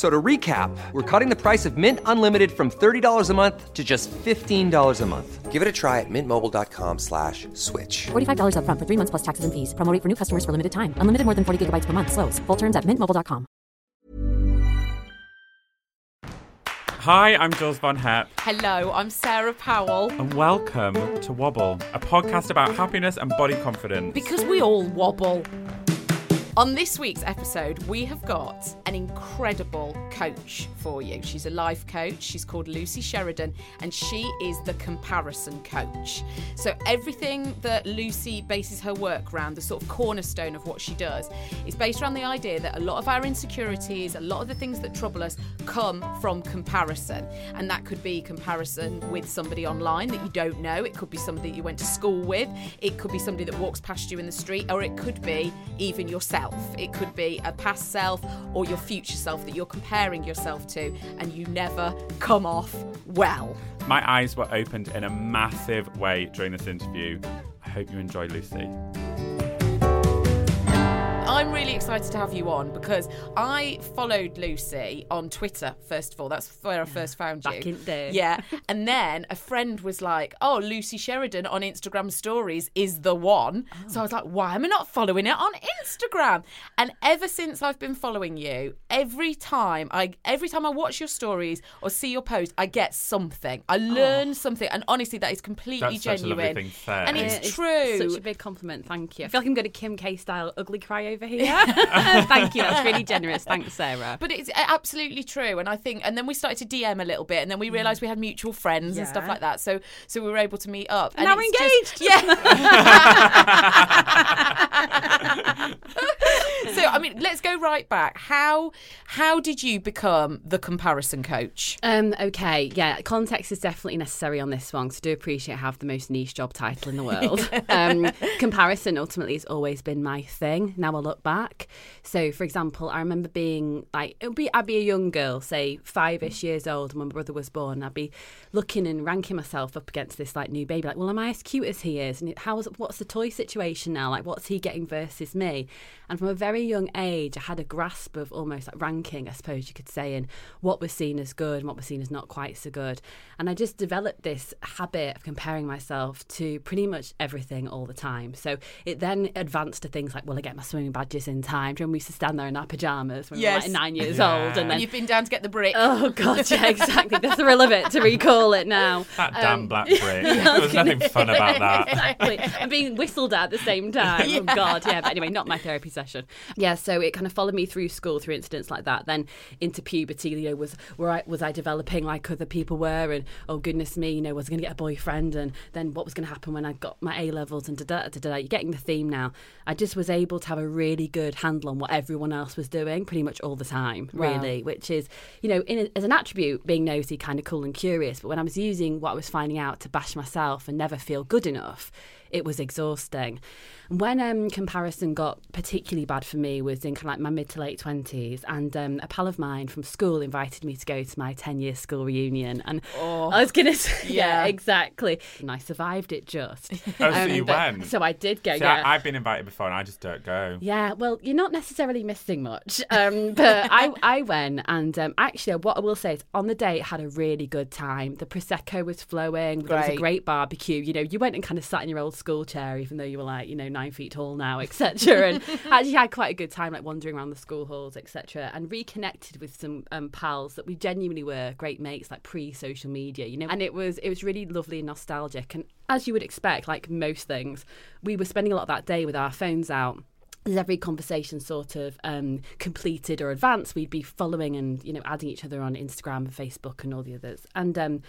F- So to recap, we're cutting the price of Mint Unlimited from $30 a month to just $15 a month. Give it a try at mintmobile.com slash switch. $45 upfront for three months plus taxes and fees. Promo rate for new customers for limited time. Unlimited more than 40 gigabytes per month. Slows. Full terms at mintmobile.com. Hi, I'm Jules Von Hep. Hello, I'm Sarah Powell. and welcome to Wobble, a podcast about happiness and body confidence. Because we all wobble. On this week's episode, we have got an incredible coach for you. She's a life coach. She's called Lucy Sheridan, and she is the comparison coach. So, everything that Lucy bases her work around, the sort of cornerstone of what she does, is based around the idea that a lot of our insecurities, a lot of the things that trouble us, come from comparison. And that could be comparison with somebody online that you don't know, it could be somebody that you went to school with, it could be somebody that walks past you in the street, or it could be even yourself. It could be a past self or your future self that you're comparing yourself to, and you never come off well. My eyes were opened in a massive way during this interview. I hope you enjoy Lucy. I'm really excited to have you on because I followed Lucy on Twitter, first of all. That's where I first found you. Back in the day. Yeah. And then a friend was like, oh, Lucy Sheridan on Instagram stories is the one. So I was like, why am I not following it on Instagram? And ever since I've been following you, every time I every time I watch your stories or see your post, I get something. I oh. learn something. And honestly, that is completely That's such a lovely genuine. thing to. And it's, It's true. Such a big compliment. Thank you. I feel like I'm going to Kim K style ugly cry over here. Thank you. That's really generous. Thanks, Sarah. But it's uh, absolutely true, and I think, and then we started to DM a little bit, and then we mm. realised we had mutual friends and stuff like that. So, so we were able to meet up. And now we're just- engaged. yeah. so, I mean, let's go right back. How how did you become the comparison coach? Um, okay, yeah, context is definitely necessary on this one because I do appreciate I have the most niche job title in the world. um, comparison ultimately has always been my thing. Now I look back. So, for example, I remember being like, it would be, I'd be a young girl, say five ish years old, when my brother was born. I'd be looking and ranking myself up against this like new baby, like, well, am I as cute as he is? And how's what's the toy situation now? Like, what's he getting versus me? And from a very young age, I had a grasp of almost like ranking, I suppose you could say, in what was seen as good and what was seen as not quite so good. And I just developed this habit of comparing myself to pretty much everything all the time. So it then advanced to things like, will I get my swimming badges in time? Do you remember we used to stand there in our pajamas when we were like nine years Yeah. old? And then You've been down to get the brick. Oh god, yeah, exactly. The thrill of it to recall it now. That Um, damn black brick. there was nothing fun about that. exactly. And being whistled at at the same time. Oh God, yeah. But anyway, not my therapy session. Yeah, so it kind of followed me through school through incidents like that. Then into puberty, you know, was where I was I developing like other people were, and oh goodness me, you know, was I going to get a boyfriend, and then what was going to happen when I got my A levels and da da da da. You're getting the theme now. I just was able to have a really good handle on what everyone else was doing, pretty much all the time, Wow. really. Which is, you know, in a, as an attribute, being nosy, kind of cool and curious. But when I was using what I was finding out to bash myself and never feel good enough, it was exhausting. When um, comparison got particularly bad for me was in kind of like my mid to late twenties, and um, a pal of mine from school invited me to go to my ten year school reunion, and I was gonna say, yeah, Yeah. exactly, and I survived it just. Oh, so you but- went? So I did go. See, yeah. I, I've been invited before and I just don't go. Yeah, well, you're not necessarily missing much, um, but I I went and um, actually, what I will say is, on the day, it had a really good time. The prosecco was flowing. great. There was a Great. great barbecue. You know, you went and kind of sat in your old school chair, even though you were like, you know, nine feet tall now, etc. and actually had quite a good time, like wandering around the school halls, etc. And reconnected with some um, pals that we genuinely were great mates, like pre-social media, you know. And it was it was really lovely and nostalgic. And as you would expect, like most things, we were spending a lot of that day with our phones out as every conversation sort of um, completed or advanced, we'd be following and you know adding each other on Instagram and Facebook and all the others. And um,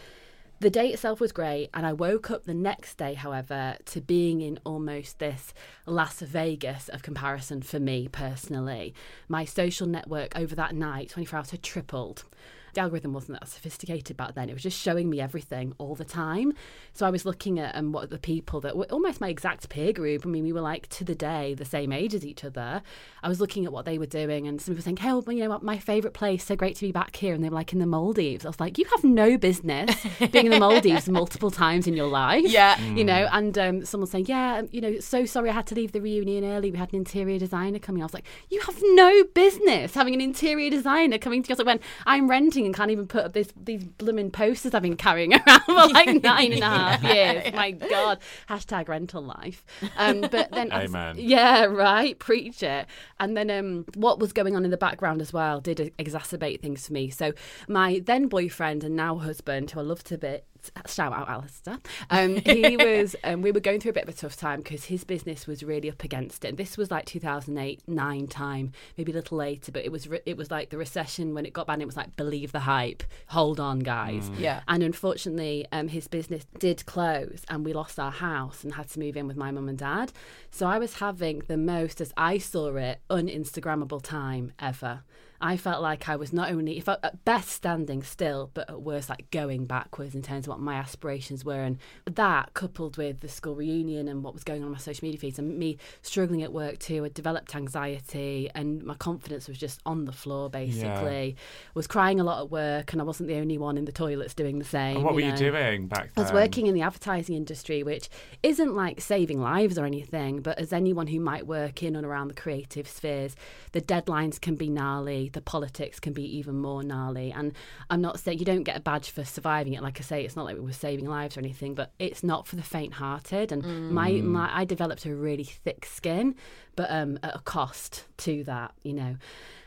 the day itself was great, and I woke up the next day, however, to being in almost this Las Vegas of comparison for me personally. My social network over that night, 24 hours, had tripled the algorithm wasn't that sophisticated back then. It was just showing me everything all the time. So I was looking at um, what the people that were almost my exact peer group. I mean, we were like to the day the same age as each other. I was looking at what they were doing, and some people saying, "Hey, well, you know what? My favourite place. So great to be back here." And they were like in the Maldives. I was like, "You have no business being in the Maldives multiple times in your life." Yeah. you know. And um, someone saying, "Yeah, you know, so sorry I had to leave the reunion early. We had an interior designer coming." I was like, "You have no business having an interior designer coming to us when I'm renting." And can't even put up this these blooming posters I've been carrying around for like nine and a half years. My God, hashtag rental life. Um, but then, Amen. yeah, right, preach it. And then um, what was going on in the background as well did exacerbate things for me. So my then boyfriend and now husband, who I love to bit, shout out Alistair. Um, he was, um, we were going through a bit of a tough time because his business was really up against it. And this was like 2008, nine time, maybe a little later, but it was re- it was like the recession when it got bad. It was like believe the hype, hold on, guys. Yeah. And unfortunately, um, his business did close, and we lost our house and had to move in with my mum and dad. So I was having the most, as I saw it, un-Instagrammable time ever. I felt like I was not only, if I, at best standing still, but at worst like going backwards in terms of what my aspirations were. And that coupled with the school reunion and what was going on on my social media feeds and me struggling at work too, I developed anxiety and my confidence was just on the floor basically. Was crying a lot at work and I wasn't the only one in the toilets doing the same. And what were you doing back then? I was working in the advertising industry, which isn't like saving lives or anything, but as anyone who might work in and around the creative spheres, the deadlines can be gnarly, the politics can be even more gnarly. And I'm not saying you don't get a badge for surviving it. Like I say, it's not like we were saving lives or anything, but it's not for the faint-hearted. And my, my I developed a really thick skin, but um, at a cost to that, you know.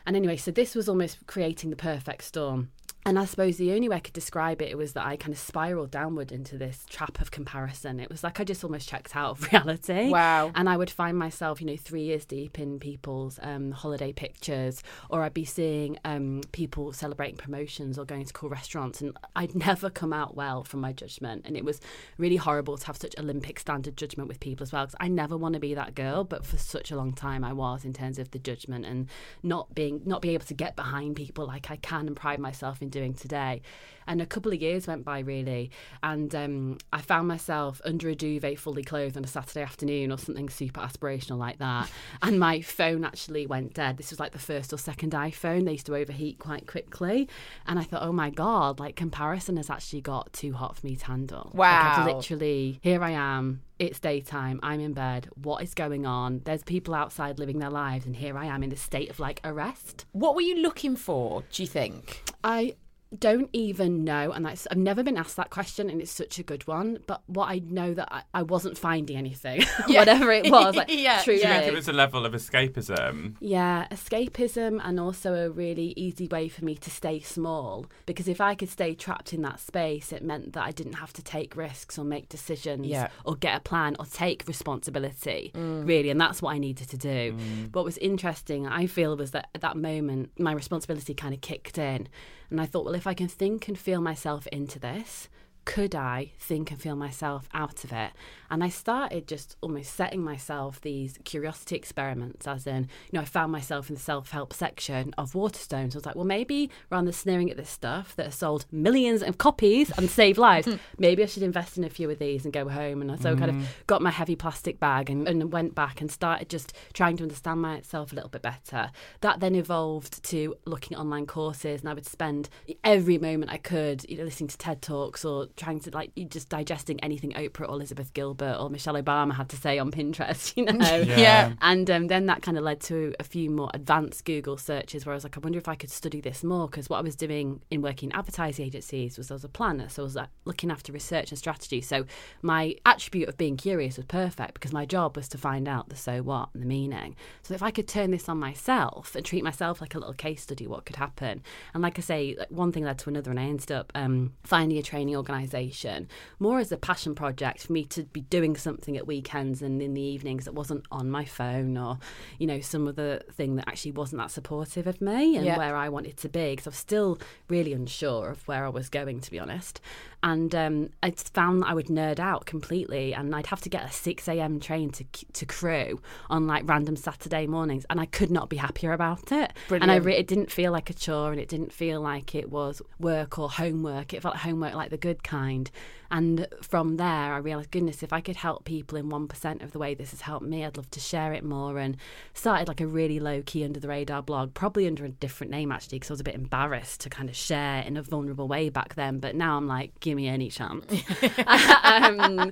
And anyway, so this was almost creating the perfect storm. And I suppose the only way I could describe it, it was that I kind of spiraled downward into this trap of comparison. It was like I just almost checked out of reality. Wow. And I would find myself, you know, three years deep in people's um, holiday pictures, or I'd be seeing um, people celebrating promotions or going to cool restaurants, and I'd never come out well from my judgment. And it was really horrible to have such Olympic standard judgment with people as well, because I never want to be that girl, but for such a long time I was in terms of the judgment and not being not being able to get behind people like I can and pride myself in doing today. And a couple of years went by really, and um, I found myself under a duvet, fully clothed on a Saturday afternoon or something super aspirational like that. and my phone actually went dead. This was like the first or second iPhone. They used to overheat quite quickly, and I thought, oh my god, like comparison has actually got too hot for me to handle. Like, Wow. literally here I am. It's daytime. I'm in bed. What is going on? There's people outside living their lives, and here I am in this state of like arrest. What were you looking for, do you think? I don't even know, and that's, I've never been asked that question, and it's such a good one. But what I know that I, I wasn't finding anything, whatever it was. Like, Yeah, truly. Do you think it was a level of escapism? Yeah, escapism and also a really easy way for me to stay small. Because if I could stay trapped in that space, it meant that I didn't have to take risks or make decisions Yeah. or get a plan or take responsibility, mm. really. And that's what I needed to do. Mm. What was interesting, I feel, was that at that moment, my responsibility kind of kicked in. And I thought, well, if I can think and feel myself into this, could I think and feel myself out of it? And I started just almost setting myself these curiosity experiments, as in, you know, I found myself in the self help section of Waterstones. I was like, well, maybe rather than sneering at this stuff that has sold millions of copies and saved lives, maybe I should invest in a few of these and go home. And so kind of mm. got my heavy plastic bag and, and went back and started just trying to understand myself a little bit better. That then evolved to looking at online courses, and I would spend every moment I could, you know, listening to TED Talks or trying to like you just digesting anything Oprah or Elizabeth Gilbert or Michelle Obama had to say on Pinterest, you know. Yeah. And um, then that kind of led to a few more advanced Google searches where I was like, I wonder if I could study this more because what I was doing in working in advertising agencies was I was a planner, so I was like, looking after research and strategy. So my attribute of being curious was perfect because my job was to find out the so what and the meaning. So if I could turn this on myself and treat myself like a little case study, what could happen? And like I say, like one thing led to another, and I ended up um, finding a training organisation organisation, more as a passion project for me to be doing something at weekends and in the evenings that wasn't on my phone or, you know, some other thing that actually wasn't that supportive of me and Yeah. where I wanted to be. Because I was still really unsure of where I was going, to be honest. And um, I found that I would nerd out completely, and I'd have to get a six a.m. train to to Crewe on like random Saturday mornings, and I could not be happier about it. And I re- it didn't feel like a chore, and it didn't feel like it was work or homework. It felt like homework, like the good kind. And from there, I realised, goodness, if I could help people in one percent of the way this has helped me, I'd love to share it more. And started like a really low key under the radar blog, probably under a different name actually, because I was a bit embarrassed to kind of share in a vulnerable way back then. But now I'm like, give me any chance. um,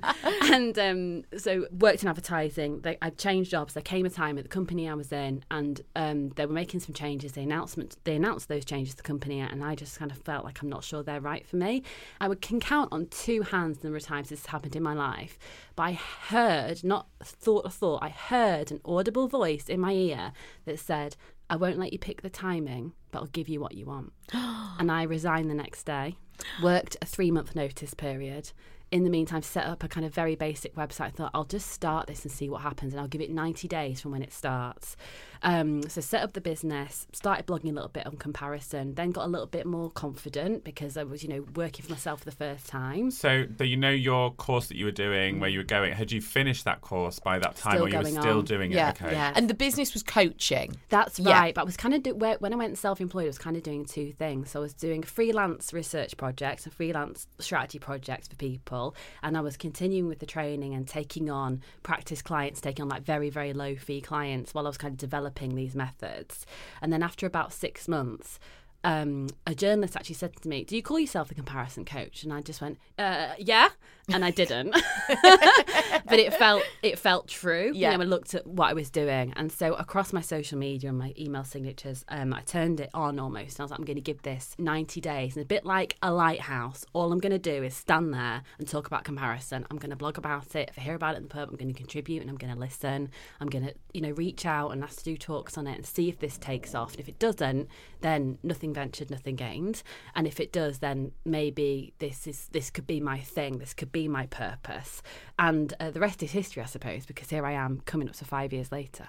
and um, so worked in advertising. They, I changed jobs. There came a time at the company I was in, and um, they were making some changes. The announcement they announced those changes to the company, and I just kind of felt like I'm not sure they're right for me. I would can count on two hands the number of times this has happened in my life. But I heard, not thought a thought, I heard an audible voice in my ear that said, "I won't let you pick the timing, but I'll give you what you want." and I resigned the next day. Worked a three month notice period. In the meantime, set up a kind of very basic website. I thought I'll just start this and see what happens, and I'll give it 90 days from when it starts. Um, so set up the business, started blogging a little bit on comparison, then got a little bit more confident because I was, you know, working for myself for the first time. So, do you know your course that you were doing, where you were going? Had you finished that course by that time, Still or you were going still on. doing Yeah, it? Okay. yeah. And the business was coaching. That's Yeah. right. But I was kind of do- when I went self-employed, I was kind of doing two things. So I was doing freelance research projects and freelance strategy projects for people, and I was continuing with the training and taking on practice clients, taking on like very very low fee clients while I was kind of developing these methods. And then after about six months. Um, a journalist actually said to me, "Do you call yourself a comparison coach?" And I just went, uh, "Yeah," and I didn't. but it felt it felt true. Yeah. You know, I looked at what I was doing, and so across my social media and my email signatures, um, I turned it on almost. And I was like, I'm going to give this 90 days, and a bit like a lighthouse. All I'm going to do is stand there and talk about comparison. I'm going to blog about it. If I hear about it in the pub, I'm going to contribute and I'm going to listen. I'm going to, you know, reach out and ask to do talks on it and see if this takes off. And if it doesn't, then nothing ventured, nothing gained. And if it does, then maybe this is this could be my thing. This could be my purpose. And uh, the rest is history, I suppose, because here I am coming up to five years later.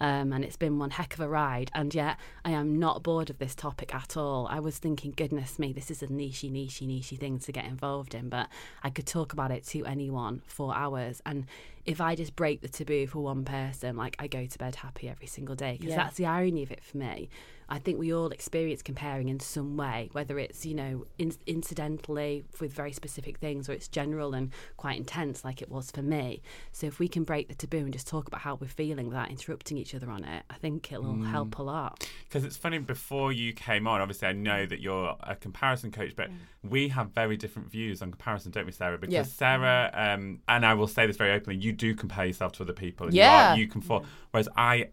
Um, and it's been one heck of a ride. And yet, I am not bored of this topic at all. I was thinking, goodness me, this is a nichey, nichey, nichey thing to get involved in, but I could talk about it to anyone for hours. And if I just break the taboo for one person, like I go to bed happy every single day, because Yeah. that's the irony of it for me. I think we all experience comparing in some way, whether it's, you know, in- incidentally with very specific things or it's general and quite intense, like it was for me. So if we can break the taboo and just talk about how we're feeling without interrupting each other on it, I think it'll Mm. help a lot. Because it's funny, before you came on, obviously I know that you're a comparison coach, but we have very different views on comparison, don't we, Sarah? Because Yeah. Sarah, um, and I will say this very openly, you do compare yourself to other people. Yeah. You, are, you conform. Whereas I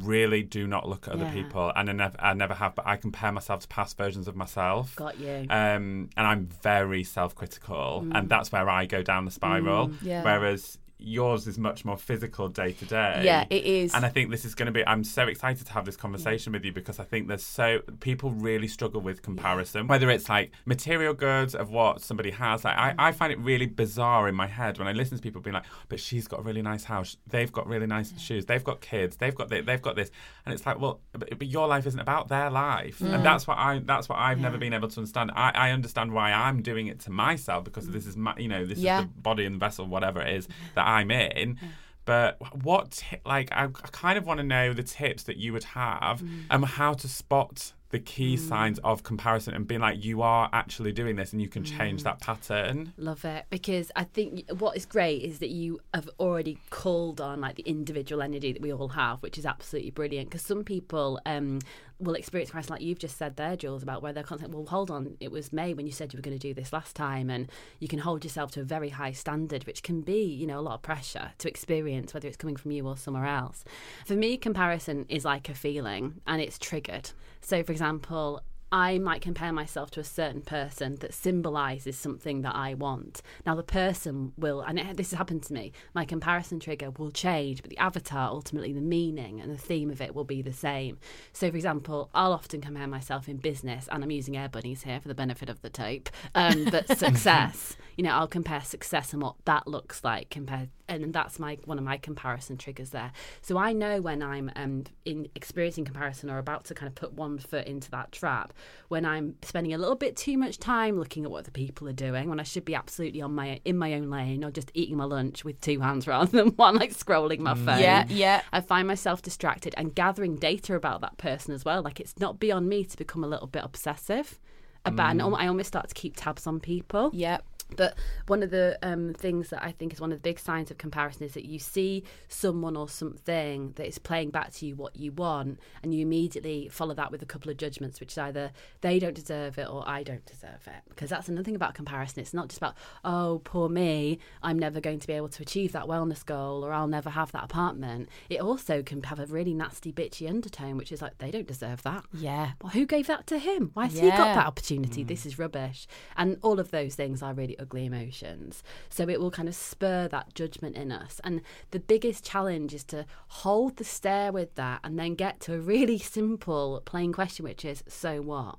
really do not look at other Yeah. people, and I never, I never have, but I compare myself to past versions of myself. Got you. Um, and I'm very self-critical, and that's where I go down the spiral. Yeah. Whereas yours is much more physical day to day. Yeah, it is. And I think this is going to be. I'm so excited to have this conversation with you because I think there's so people really struggle with comparison, whether it's like material goods of what somebody has. Like I, I find it really bizarre in my head when I listen to people being like, "But she's got a really nice house. They've got really nice shoes. They've got kids. They've got this, they've got this." And it's like, well, but, but your life isn't about their life, Mm. and that's what I. That's what I've never been able to understand. I, I understand why I'm doing it to myself because this is my, you know, this Yeah. is the body and vessel, whatever it is that I'm in. Mm. But what, like, I, I kind of want to know the tips that you would have mm. and how to spot the key mm. signs of comparison and being like, you are actually doing this and you can change that pattern. Love it because I think what is great is that you have already called on like the individual energy that we all have, which is absolutely brilliant. Because some people um, will experience crisis like you've just said there, Jules, about where they're constantly, well, hold on, it was May when you said you were going to do this last time, and you can hold yourself to a very high standard, which can be, you know, a lot of pressure to experience, whether it's coming from you or somewhere else. For me, comparison is like a feeling, and it's triggered. So, for example. I might compare myself to a certain person that symbolizes something that I want. Now, the person will, and it, this has happened to me, my comparison trigger will change, but the avatar, ultimately, the meaning and the theme of it will be the same. So, for example, I'll often compare myself in business, and I'm using air bunnies here for the benefit of the tape, um, but success. you know, I'll compare success and what that looks like compared, and that's my one of my comparison triggers there. So I know when I'm um, in experiencing comparison or about to kind of put one foot into that trap, when I'm spending a little bit too much time looking at what the people are doing, when I should be absolutely on my in my own lane or just eating my lunch with two hands rather than one, like scrolling my mm. phone. Yeah, yeah. I find myself distracted and gathering data about that person as well. Like it's not beyond me to become a little bit obsessive about, and mm. I almost start to keep tabs on people. Yep. But one of the um, things that I think is one of the big signs of comparison is that you see someone or something that is playing back to you what you want, and you immediately follow that with a couple of judgments, which is either they don't deserve it or I don't deserve it. Because that's another thing about comparison. It's not just about, oh, poor me, I'm never going to be able to achieve that wellness goal or I'll never have that apartment. It also can have a really nasty, bitchy undertone, which is like, they don't deserve that. Yeah. Well, who gave that to him? Why has he got that opportunity? This is rubbish. And all of those things are really ugly emotions. So it will kind of spur that judgment in us. And the biggest challenge is to hold the stare with that and then get to a really simple, plain question, which is, so what?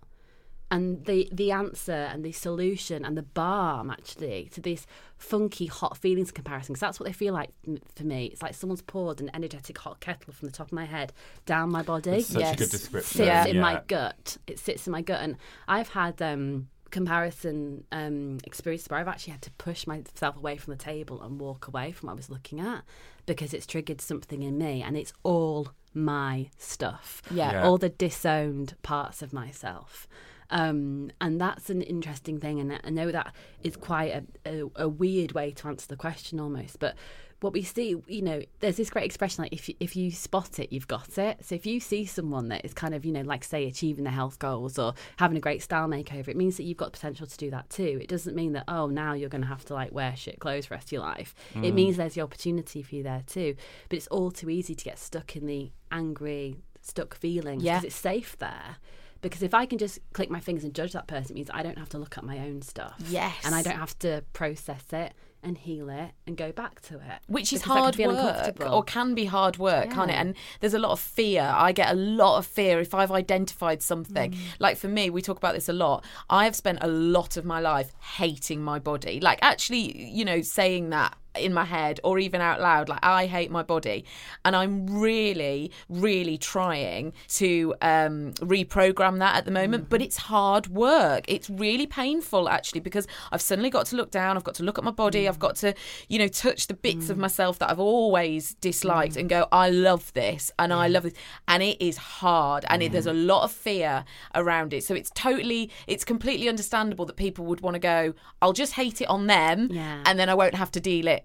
And the, the answer and the solution and the balm actually to these funky hot feelings comparison because that's what they feel like for me. It's like someone's poured an energetic hot kettle from the top of my head down my body That's such a Yes. good description. sits Yeah. in my gut. It sits in my gut, and I've had um, comparison um, experiences where I've actually had to push myself away from the table and walk away from what I was looking at because it's triggered something in me, and it's all my stuff. Yeah. Yeah. all the disowned parts of myself. Um, and that's an interesting thing, and I know that is quite a, a, a weird way to answer the question almost, but what we see, you know, there's this great expression like if you, if you spot it, you've got it. So if you see someone that is kind of, you know, like say achieving their health goals or having a great style makeover, it means that you've got the potential to do that too. It doesn't mean that oh now you're going to have to like wear shit clothes for the rest of your life. It mm. means there's the opportunity for you there too. But it's all too easy to get stuck in the angry, stuck feelings Yeah. because it's safe there. Because if I can just click my fingers and judge that person, it means I don't have to look at my own stuff. Yes. And I don't have to process it and heal it and go back to it. which is because I can hard work or can be hard work can't it? And there's a lot of fear. I get a lot of fear if i've identified something. Mm. like for me we talk about this a lot. I have spent a lot of my life hating my body. Like actually you know saying that in my head or even out loud like i hate my body. And i'm really really trying to um reprogram that at the moment but it's hard work. It's really painful actually because i've suddenly got to look down i've got to look at my body i've got to you know touch the bits of myself that i've always disliked and go i love this and i love this. And it is hard and it, there's a lot of fear around it. So it's totally it's completely understandable that people would want to go i'll just hate it on them Yeah. and then i won't have to deal it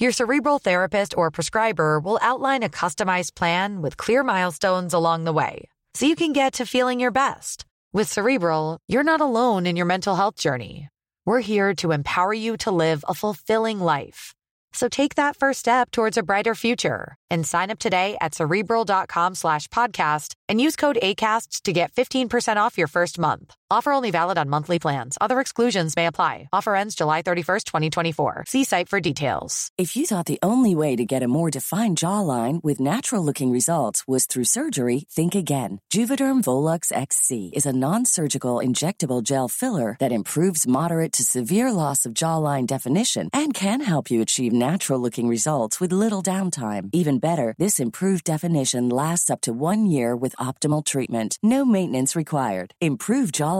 Your cerebral therapist or prescriber will outline a customized plan with clear milestones along the way so you can get to feeling your best. With Cerebral, you're not alone in your mental health journey. We're here to empower you to live a fulfilling life. So take that first step towards a brighter future and sign up today at cerebral.com slash podcast and use code ACAST to get 15% off your first month. Offer only valid on monthly plans. Other exclusions may apply. Offer ends July 31st, 2024. See site for details. If you thought the only way to get a more defined jawline with natural looking results was through surgery, think again. Juvederm Volux XC is a non surgical injectable gel filler that improves moderate to severe loss of jawline definition and can help you achieve natural looking results with little downtime. Even better, this improved definition lasts up to one year with optimal treatment. No maintenance required. Improved jawline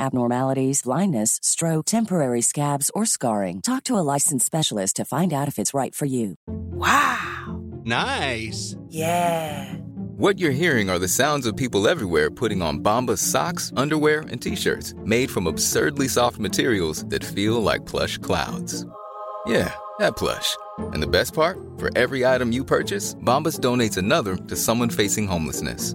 abnormalities, blindness, stroke, temporary scabs, or scarring. Talk to a licensed specialist to find out if it's right for you. Wow. Nice. Yeah. What you're hearing are the sounds of people everywhere putting on Bombas socks, underwear, and t-shirts made from absurdly soft materials that feel like plush clouds. Yeah, that plush. And the best part? For every item you purchase, Bombas donates another to someone facing homelessness.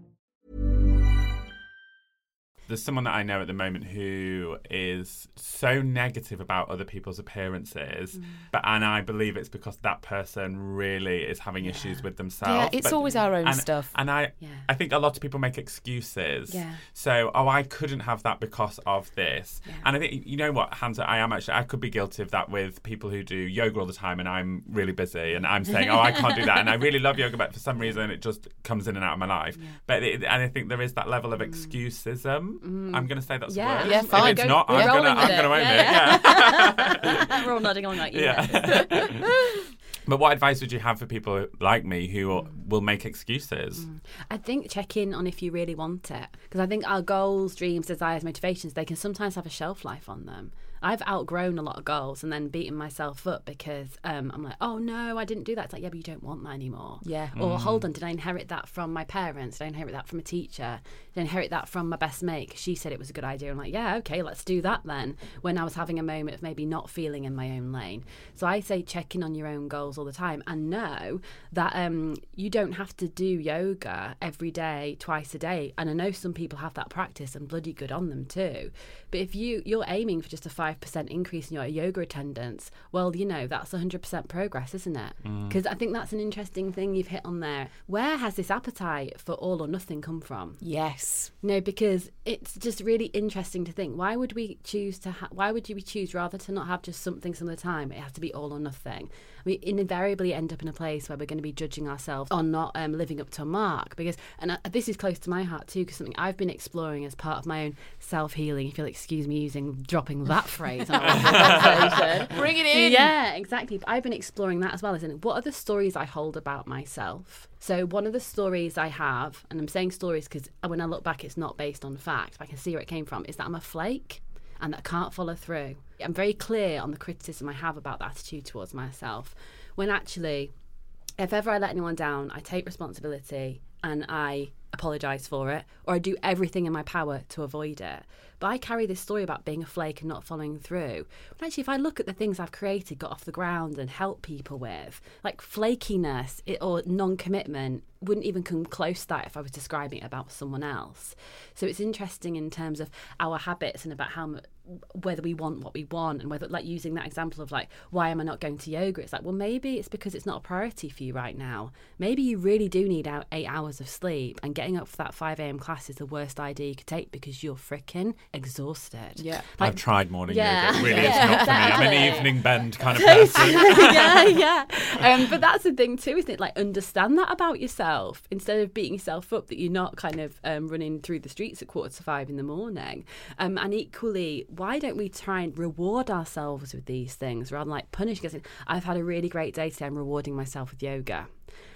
There's someone that I know at the moment who is so negative about other people's appearances, Mm. but and I believe it's because that person really is having issues with themselves. Yeah, it's But- always our own and, stuff. And I, Yeah. I think a lot of people make excuses. Yeah. So, oh, I couldn't have that because of this. And I think you know what, Hamza, I am actually I could be guilty of that with people who do yoga all the time, and I'm really busy, and I'm saying, oh, I can't do that, and I really love yoga, but for some reason it just comes in and out of my life. But it, and I think there is that level of excusism. I'm going to say that's Mm. Yeah. a word. Yeah, fine. If it's Go- not, I'm going to I'm going to own Yeah, it. Yeah. We're all nodding along like you. Yeah. but what advice would you have for people like me who will make excuses? I think check in on if you really want it. Because I think our goals, dreams, desires, motivations, they can sometimes have a shelf life on them. I've outgrown a lot of goals and then beaten myself up because um, I'm like, oh no, I didn't do that. It's like, yeah, but you don't want that anymore. Yeah. Or hold on, did I inherit that from my parents? Did I inherit that from a teacher? Did I inherit that from my best mate? She said it was a good idea. I'm like, yeah, okay, let's do that then. When I was having a moment of maybe not feeling in my own lane. So I say check in on your own goals all the time and know that um, you don't have to do yoga every day, twice a day. And I know some people have that practice and bloody good on them too. But if you you're aiming for just a five percent increase in your yoga attendance, well, you know that's hundred percent progress, isn't it? Mm. Because I think that's an interesting thing you've hit on there. Where has this appetite for all or nothing come from? Yes. No, because it's just really interesting to think. Why would we choose to? Ha- why would you choose rather to not have just something some of the time? It has to be all or nothing. We invariably end up in a place where we're going to be judging ourselves on not um, living up to a mark. Because, and uh, this is close to my heart too, because something I've been exploring as part of my own self healing. If you'll excuse me using dropping that phrase on a conversation. Bring it in. Yeah, exactly. But I've been exploring that as well. As in, what are the stories I hold about myself? So one of the stories I have, and I'm saying stories because when I look back, it's not based on fact. But I can see where it came from. Is that I'm a flake and that I can't follow through. I'm very clear on the criticism I have about the attitude towards myself. When actually, if ever I let anyone down, I take responsibility and I apologise for it, or I do everything in my power to avoid it. But I carry this story about being a flake and not following through. But actually, if I look at the things I've created, got off the ground, and help people with, like flakiness or non commitment, wouldn't even come close to that if I was describing it about someone else. So it's interesting in terms of our habits and about how whether we want what we want and whether like using that example of like why am I not going to yoga it's like well maybe it's because it's not a priority for you right now maybe you really do need out eight hours of sleep and getting up for that 5am class is the worst idea you could take because you're freaking exhausted Yeah. I've tried morning yeah. yoga. It really Yeah, is not for me. I'm an evening bend kind of person. yeah, yeah. Um, but that's the thing too, isn't it? Like understand that about yourself instead of beating yourself up that you're not kind of um, running through the streets at quarter to five in the morning. Um, and equally, why don't we try and reward ourselves with these things rather than like punishing us? I've had a really great day today. I'm rewarding myself with yoga.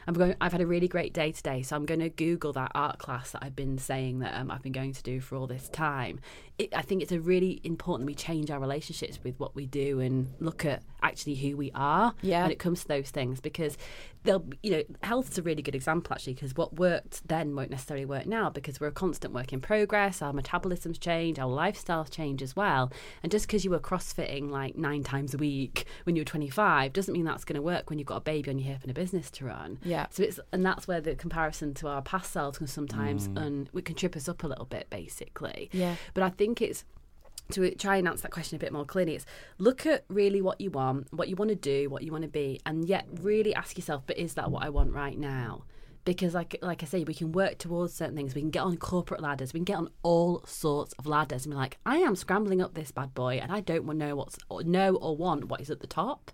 I'm going. I've had a really great day today, so I'm going to Google that art class that I've been saying that um, I've been going to do for all this time. It, I think it's a really important that we change our relationships with what we do and look at actually who we are Yeah. when it comes to those things because they'll you know health's a really good example actually because what worked then won't necessarily work now because we're a constant work in progress our metabolisms change our lifestyles change as well and just because you were crossfitting like nine times a week when you were 25 doesn't mean that's going to work when you've got a baby on your hip and a business to run Yeah. so it's and that's where the comparison to our past selves can sometimes and we can trip us up a little bit basically Yeah. but i think it's to try and answer that question a bit more clearly, it's look at really what you want, what you want to do, what you want to be, and yet really ask yourself, but is that what I want right now? Because like like I say, we can work towards certain things. We can get on corporate ladders. We can get on all sorts of ladders and be like, I am scrambling up this bad boy, and I don't want to know what's or know or want what is at the top.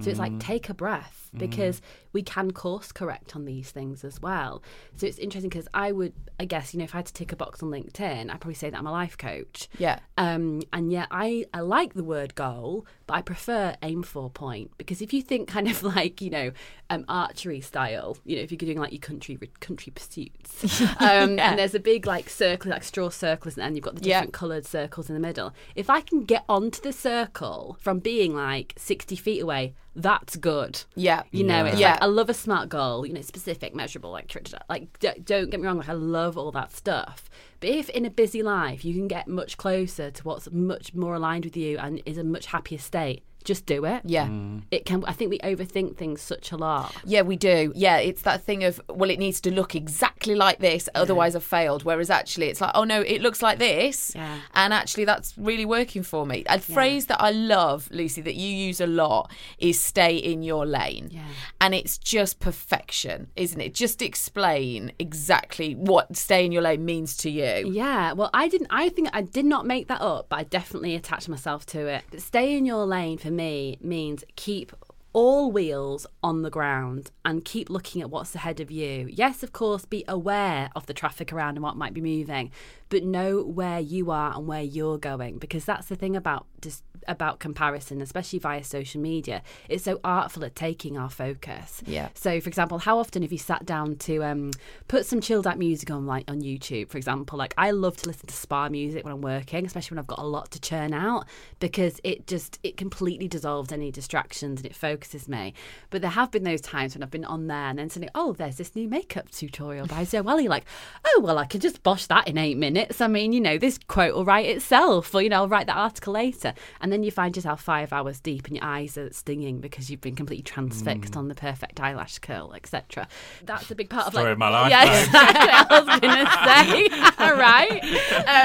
So it's like Mm. take a breath because we can course correct on these things as well. So it's interesting because I would, I guess, you know, if I had to tick a box on LinkedIn, I'd probably say that I'm a life coach. Yeah. Um, and yet I, I like the word goal, but I prefer aim for point because if you think kind of like, you know, um, archery style, you know, if you're doing like your country country pursuits, um, Yeah. and there's a big like circle, like straw circles, and you've got the Yeah. different coloured circles in the middle. If I can get onto the circle from being like 60 feet away, that's good. Yeah. You know, it's Yeah. like I love a smart goal, you know, specific, measurable, like like d- don't get me wrong, like I love all that stuff. But if in a busy life you can get much closer to what's much more aligned with you and is a much happier state, just do it. Yeah. Mm. It can. I think we overthink things such a lot. Yeah, we do. Yeah, it's that thing of, well, it needs to look exactly like this, otherwise I've failed. Whereas actually, it's like, oh no, it looks like this. Yeah. And actually, that's really working for me. A phrase that I love, Lucy, that you use a lot is stay in your lane. Yeah. And it's just perfection, isn't it? Just explain exactly what stay in your lane means to you. Yeah, well, I didn't. I think I did not make that up, but I definitely attached myself to it. But Stay in your lane for me means keep all wheels on the ground and keep looking at what's ahead of you. Yes, of course, be aware of the traffic around and what might be moving, but know where you are and where you're going because that's the thing about just about comparison, especially via social media. It's so artful at taking our focus. Yeah. So, for example, how often have you sat down to um, put some chilled out music on, like on YouTube, for example? Like, I love to listen to spa music when I'm working, especially when I've got a lot to churn out, because it just it completely dissolves any distractions and it focuses me. But there have been those times when I've been on there and then suddenly, oh, there's this new makeup tutorial by Zoella. Like, oh, well, I can just bosh that in eight minutes. I mean, you know, this quote will write itself, or you know, I'll write that article later, and then you find yourself five hours deep and your eyes are stinging because you've been completely transfixed on the perfect eyelash curl, etc. That's a big part of Story like, of my life, Yeah, exactly. I was gonna say, all right.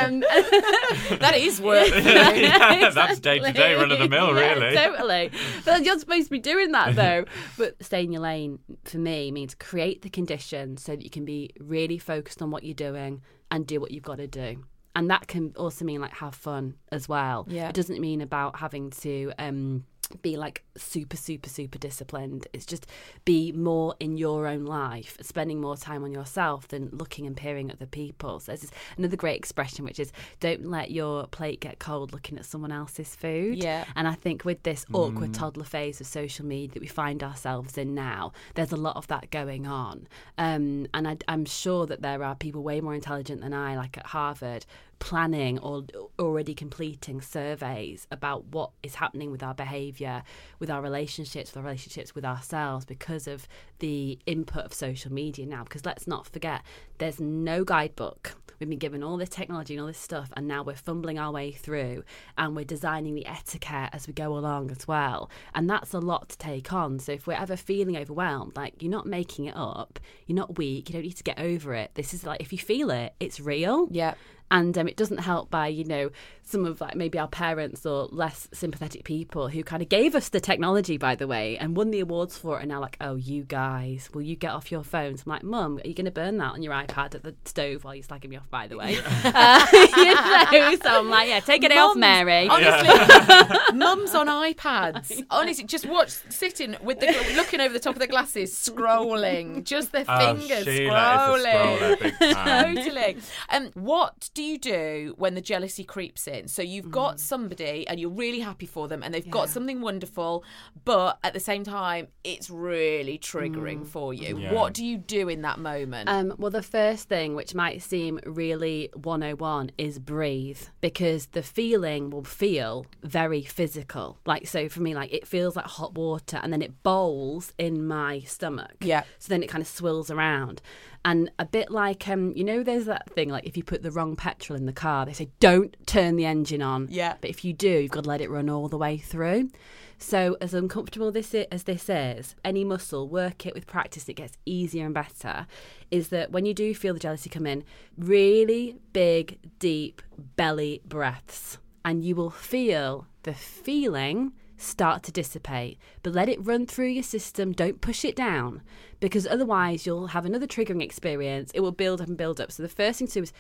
Um, That is work. yeah, that's day to day, run of the mill, Yeah, really. totally. But you're supposed to be doing that though. but stay in your lane for me means create the conditions so that you can be really focused on what you're doing and do what you've got to do. And that can also mean like have fun as well. Yeah. It doesn't mean about having to um be like super super super disciplined it's just be more in your own life spending more time on yourself than looking and peering at the people so there's this, another great expression which is don't let your plate get cold looking at someone else's food Yeah. and I think with this awkward toddler phase of social media that we find ourselves in now, there's a lot of that going on. Um, and I, I'm sure that there are people way more intelligent than I, like at Harvard, planning or already completing surveys about what is happening with our behaviour, with our relationships, with our relationships with ourselves because of the input of social media now. Because let's not forget, there's no guidebook. We've been given all this technology and all this stuff, and now we're fumbling our way through and we're designing the etiquette as we go along as well. And that's a lot to take on. So if we're ever feeling overwhelmed, like you're not making it up, you're not weak, you don't need to get over it. This is like, if you feel it, it's real. Yeah. And um, it doesn't help by, you know, some of like maybe our parents or less sympathetic people who kind of gave us the technology, by the way, and won the awards for it. And now, like, oh, you guys, will you get off your phones? I'm like, Mum, are you going to burn that on your iPad at the stove while you're slagging me off, by the way? Uh, you know, so I'm like, yeah, take it off, Mary. Honestly, mums on iPads. Honestly, just watch sitting with the looking over the top of the glasses, scrolling, just their Oh, fingers Sheila is a scrolling. scroller, big time. totally. Um, what do you do when the jealousy creeps in? So you've got somebody and you're really happy for them, and they've got something wonderful, but at the same time, it's really triggering for you. Yeah. What do you do in that moment? Um, well, the first thing, which might seem really 101, is breathe because the feeling will feel very physical. Like, so for me, like it feels like hot water and then it bowls in my stomach. Yeah. So then it kind of swirls around. And a bit like, um, you know, there's that thing like if you put the wrong petrol in the car, they say don't turn the engine on. Yeah. But if you do, you've got to let it run all the way through. So, as uncomfortable this i- as this is, any muscle, work it with practice, it gets easier and better. Is that when you do feel the jealousy come in, really big, deep belly breaths. and you will feel the feeling start to dissipate. But let it run through your system. Don't push it down because otherwise you'll have another triggering experience. It will build up and build up. So the first thing to do is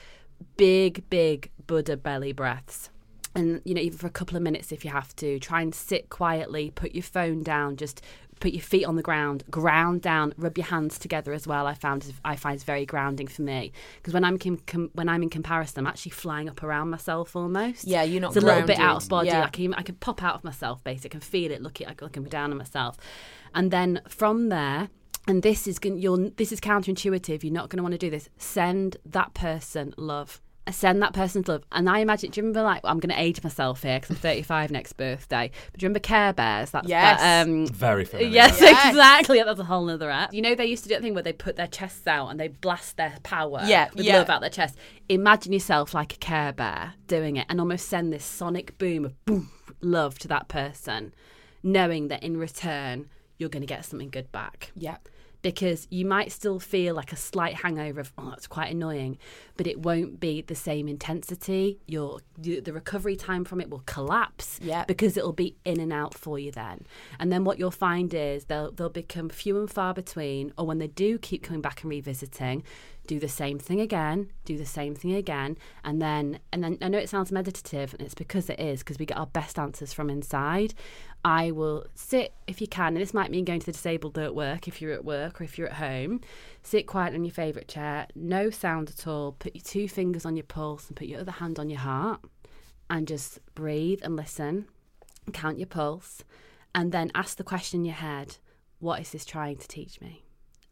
big, big Buddha belly breaths. And, you know, even for a couple of minutes if you have to, try and sit quietly, put your phone down, just put your feet on the ground, ground down, rub your hands together as well. I found I find is very grounding for me because when I'm com- com- when I'm in comparison, I'm actually flying up around myself almost. Yeah, you're not It's a little bit out of body. Yeah. I can I can pop out of myself. Basically, I can feel it. Looking can looking down on myself, and then from there. And this is you're, this is counterintuitive. You're not going to want to do this. Send that person love send that person love. And I imagine, do you remember, like, I'm going to age myself here because I'm 35 next birthday. But do you remember Care Bears? That's Yes. that, um, Very familiar. Yes, Yes. exactly. That's a whole other app. You know, they used to do that thing where they put their chests out and they blast their power Yeah, with yeah. love out their chest. Imagine yourself like a Care Bear doing it and almost send this sonic boom of boom, love to that person, knowing that in return, you're going to get something good back Yeah. Because you might still feel like a slight hangover of oh that's quite annoying but it won't be the same intensity your the recovery time from it will collapse Yeah. because it'll be in and out for you then and then what you'll find is they'll they'll become few and far between or when they do keep coming back and revisiting do the same thing again do the same thing again and then and then I know it sounds meditative and it's because it is because we get our best answers from inside I will sit if you can, and this might mean going to the disabled at work if you're at work or if you're at home. Sit quiet on your favourite chair, no sound at all. Put your two fingers on your pulse and put your other hand on your heart, and just breathe and listen. Count your pulse, and then ask the question in your head: What is this trying to teach me?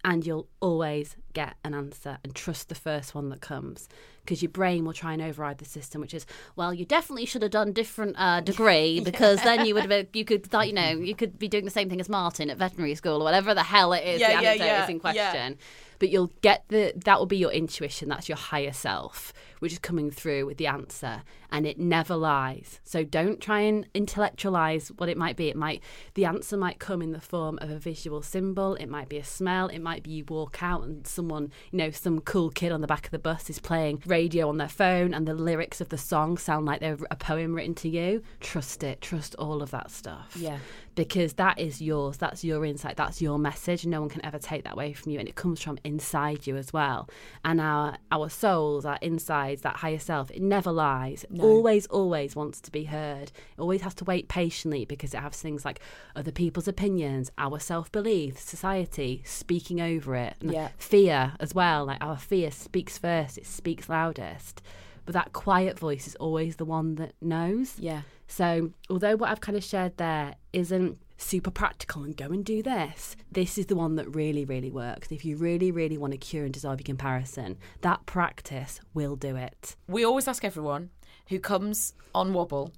And you'll always get an answer and trust the first one that comes because your brain will try and override the system, which is, well, you definitely should have done different uh, degree because then you would have, you could, thought, you know, you could be doing the same thing as Martin at veterinary school or whatever the hell it is. Yeah, the yeah, anecdote yeah, is in yeah. question. But you'll get the that will be your intuition. That's your higher self, which is coming through with the answer, and it never lies. So don't try and intellectualize what it might be. It might the answer might come in the form of a visual symbol. It might be a smell. It might be you walk out and someone, you know, some cool kid on the back of the bus is playing radio on their phone, and the lyrics of the song sound like they're a poem written to you. Trust it. Trust all of that stuff Yeah. Because that is yours that's your insight that's your message no one can ever take that away from you and it comes from inside you as well. And our our souls our insides that higher self it never lies. It always always wants to be heard. It always has to wait patiently because it has things like other people's opinions our self-belief society speaking over it. And Yeah. fear as well like our fear speaks first it speaks loudest but that quiet voice is always the one that knows Yeah. so, although what I've kind of shared there isn't super practical and go and do this, this is the one that really, really works. If you really, really want to cure and dissolve your comparison, that practice will do it. We always ask everyone who comes on wobble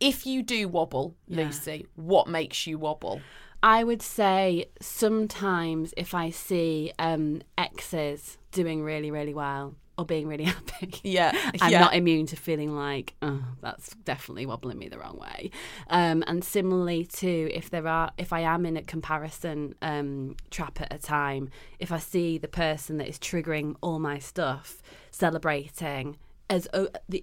if you do wobble, Yeah. Lucy, what makes you wobble? I would say sometimes if I see um, exes doing really, really well or being really happy, Yeah, I'm yeah. not immune to feeling like, oh, that's definitely wobbling me the wrong way. Um, and similarly too, if there are, if I am in a comparison um, trap at a time, if I see the person that is triggering all my stuff celebrating as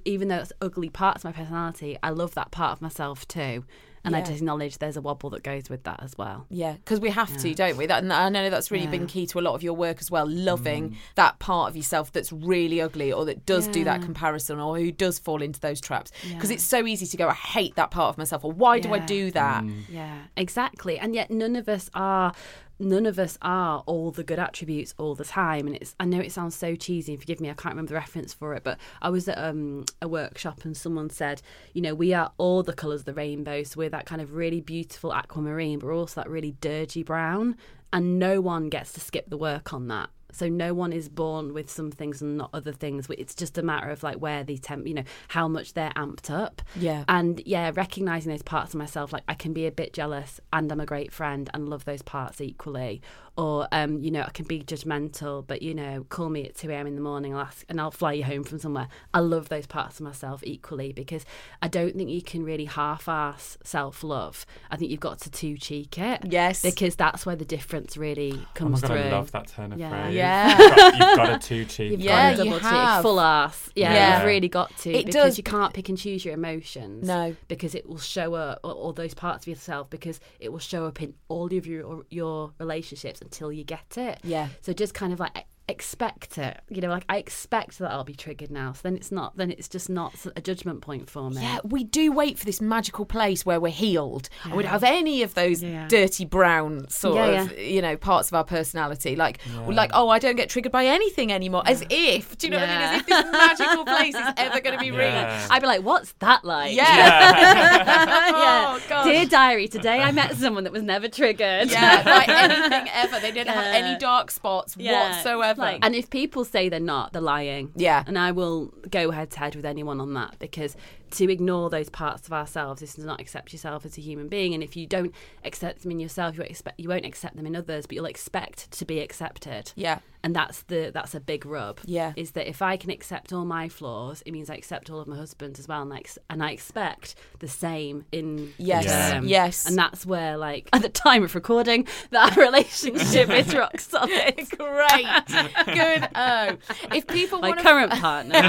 even though it's ugly parts of my personality, I love that part of myself too. And I just acknowledge there's a wobble that goes with that as well. Yeah, because we have to, don't we? That, and I know that's really been key to a lot of your work as well. Loving Mm. that part of yourself that's really ugly, or that does do that comparison, or who does fall into those traps. Because Yeah. it's so easy to go, I hate that part of myself, or why do I do that? Mm. Yeah, exactly. And yet none of us are none of us are all the good attributes all the time and it's I know it sounds so cheesy, forgive me, I can't remember the reference for it, but I was at um, a workshop and someone said, you know, we are all the colours of the rainbow, so we're that kind of really beautiful aquamarine, but we're also that really dirty brown and no one gets to skip the work on that. So no one is born with some things and not other things. It's just a matter of like where the temp, you know, how much they're amped up. Yeah. And yeah, recognizing those parts of myself, like I can be a bit jealous and I'm a great friend and love those parts equally. Or um, you know, I can be judgmental, but you know, call me at two a.m. in the morning, I'll ask, and I'll fly you home from somewhere. I love those parts of myself equally because I don't think you can really half-ass self-love. I think you've got to two cheek it. Yes, because that's where the difference really Oh my comes god, through. I love that turn of Yeah. phrase. Yeah. You've got, you've got a two cheek. Yeah, you double cheek, have. full ass. Yeah, Yeah. you've really got to It because does- you can't pick and choose your emotions. No. because it will show up, or, or those parts of yourself, because it will show up in all of your your relationships until you get it. Yeah. So just kind of like expect it. You know, like I expect that I'll be triggered now. So then it's not. Then it's just not a judgment point for me. Yeah, we do wait for this magical place where we're healed and we don't have any of those Yeah. dirty brown sort Yeah, of you know parts of our personality. Like we're like, oh, I don't get triggered by anything anymore. As if, do you know what I mean? As if this magical place is ever going to be real. I'd be like, "What's that like?" Yeah. Oh. Dear diary, today I met someone that was never triggered. Yeah, by anything ever. They didn't have any dark spots Yeah, whatsoever. like- and if people say they're not, they're lying. Yeah. And I will go head to head with anyone on that because to ignore those parts of ourselves is to not accept yourself as a human being. And if you don't accept them in yourself, you won't expect you won't accept them in others, but you'll expect to be accepted. Yeah. And that's the that's a big rub. Yeah. Is that if I can accept all my flaws, it means I accept all of my husband's as well, and I ex- and I expect the same in Yes, return. yes. And that's where, like, at the time of recording, that our relationship is rock solid. Great. Good. Oh. If people My want current partner.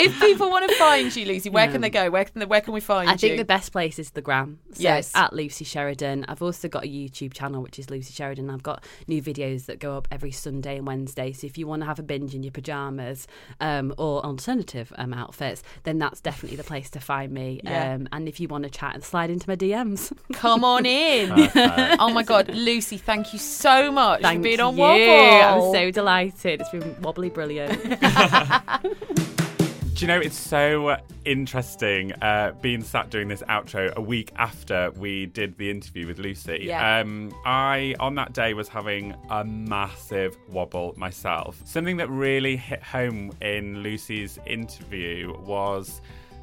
Is like- if people want to find you, Lucy, where can they go? Where can they, where can we find I you? I think the best place is the gram. So Yes. at Lucy Sheridan. I've also got a YouTube channel which is Lucy Sheridan. I've got new videos that go up every Sunday and Wednesday. So if you want to have a binge in your pajamas um, or alternative um, outfits, then that's definitely the place to find me. Yeah. Um, and if you want to chat and slide into my DMs, Come on in. Oh my God, Lucy, thank you so much thank for being on you. Wobble. I'm so delighted. It's been wobbly brilliant. Do you know, it's so interesting uh, being sat doing this outro a week after we did the interview with Lucy. Yeah. Um, I, on that day, was having a massive wobble myself. Something that really hit home in Lucy's interview was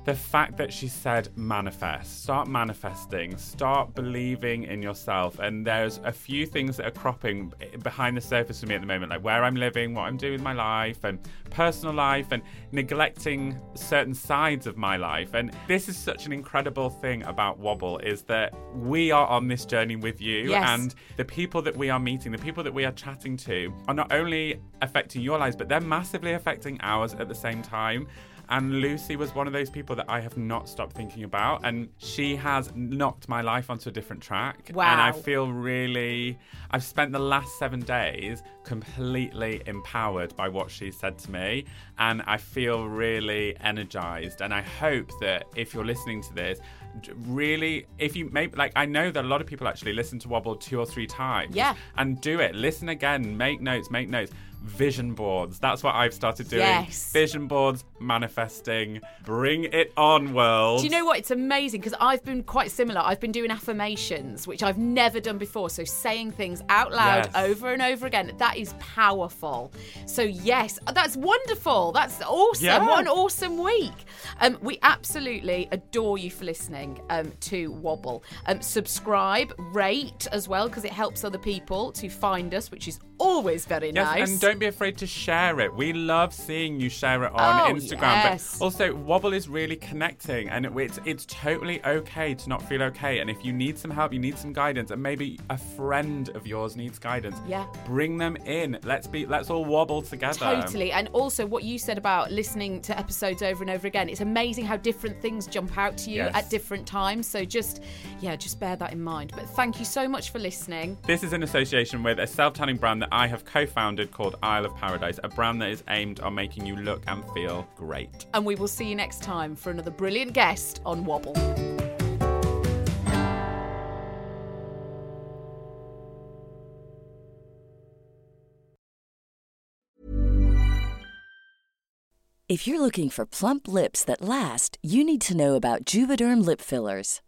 the fact that she said manifest start manifesting start believing in yourself. And there's a few things that are cropping behind the surface for me at the moment like where i'm living what i'm doing with my life and personal life and neglecting certain sides of my life. And this is such an incredible thing about wobble is that we are on this journey with you. Yes. and the people that we are meeting the people that we are chatting to are not only affecting your lives but they're massively affecting ours at the same time and Lucy was one of those people that I have not stopped thinking about. And she has knocked my life onto a different track. Wow. And I feel really, I've spent the last seven days completely empowered by what she said to me. And I feel really energized. And I hope that if you're listening to this, really if you maybe like i know that a lot of people actually listen to wobble two or three times Yeah. and do it listen again make notes make notes vision boards that's what i've started doing Yes. vision boards manifesting bring it on world Do you know what? It's amazing because I've been quite similar. I've been doing affirmations, which I've never done before. So saying things out loud Yes. over and over again, that is powerful. So yes, that's wonderful. That's awesome. Yeah. What an awesome week. Um, we absolutely adore you for listening um, to Wobble. Um, subscribe, rate as well because it helps other people to find us, which is always very Yes, nice. and don't be afraid to share it. We love seeing you share it on Oh, Instagram. yes. But also, Wobble is really connecting, and it- it's it's totally okay to not feel okay. And if you need some help, you need some guidance, and maybe a friend of yours needs guidance. Yeah. bring them in. Let's be let's all wobble together. Totally. And also, what you said about listening to episodes over and over again, it's amazing how different things jump out to you Yes. at different times. So just, yeah, just bear that in mind. But thank you so much for listening. This is in association with a self tanning brand that I have co founded called Isle of Paradise, a brand that is aimed on making you look and feel great. And we will see you next time for another brilliant guest on Wobble. If you're looking for plump lips that last, you need to know about Juvederm lip fillers.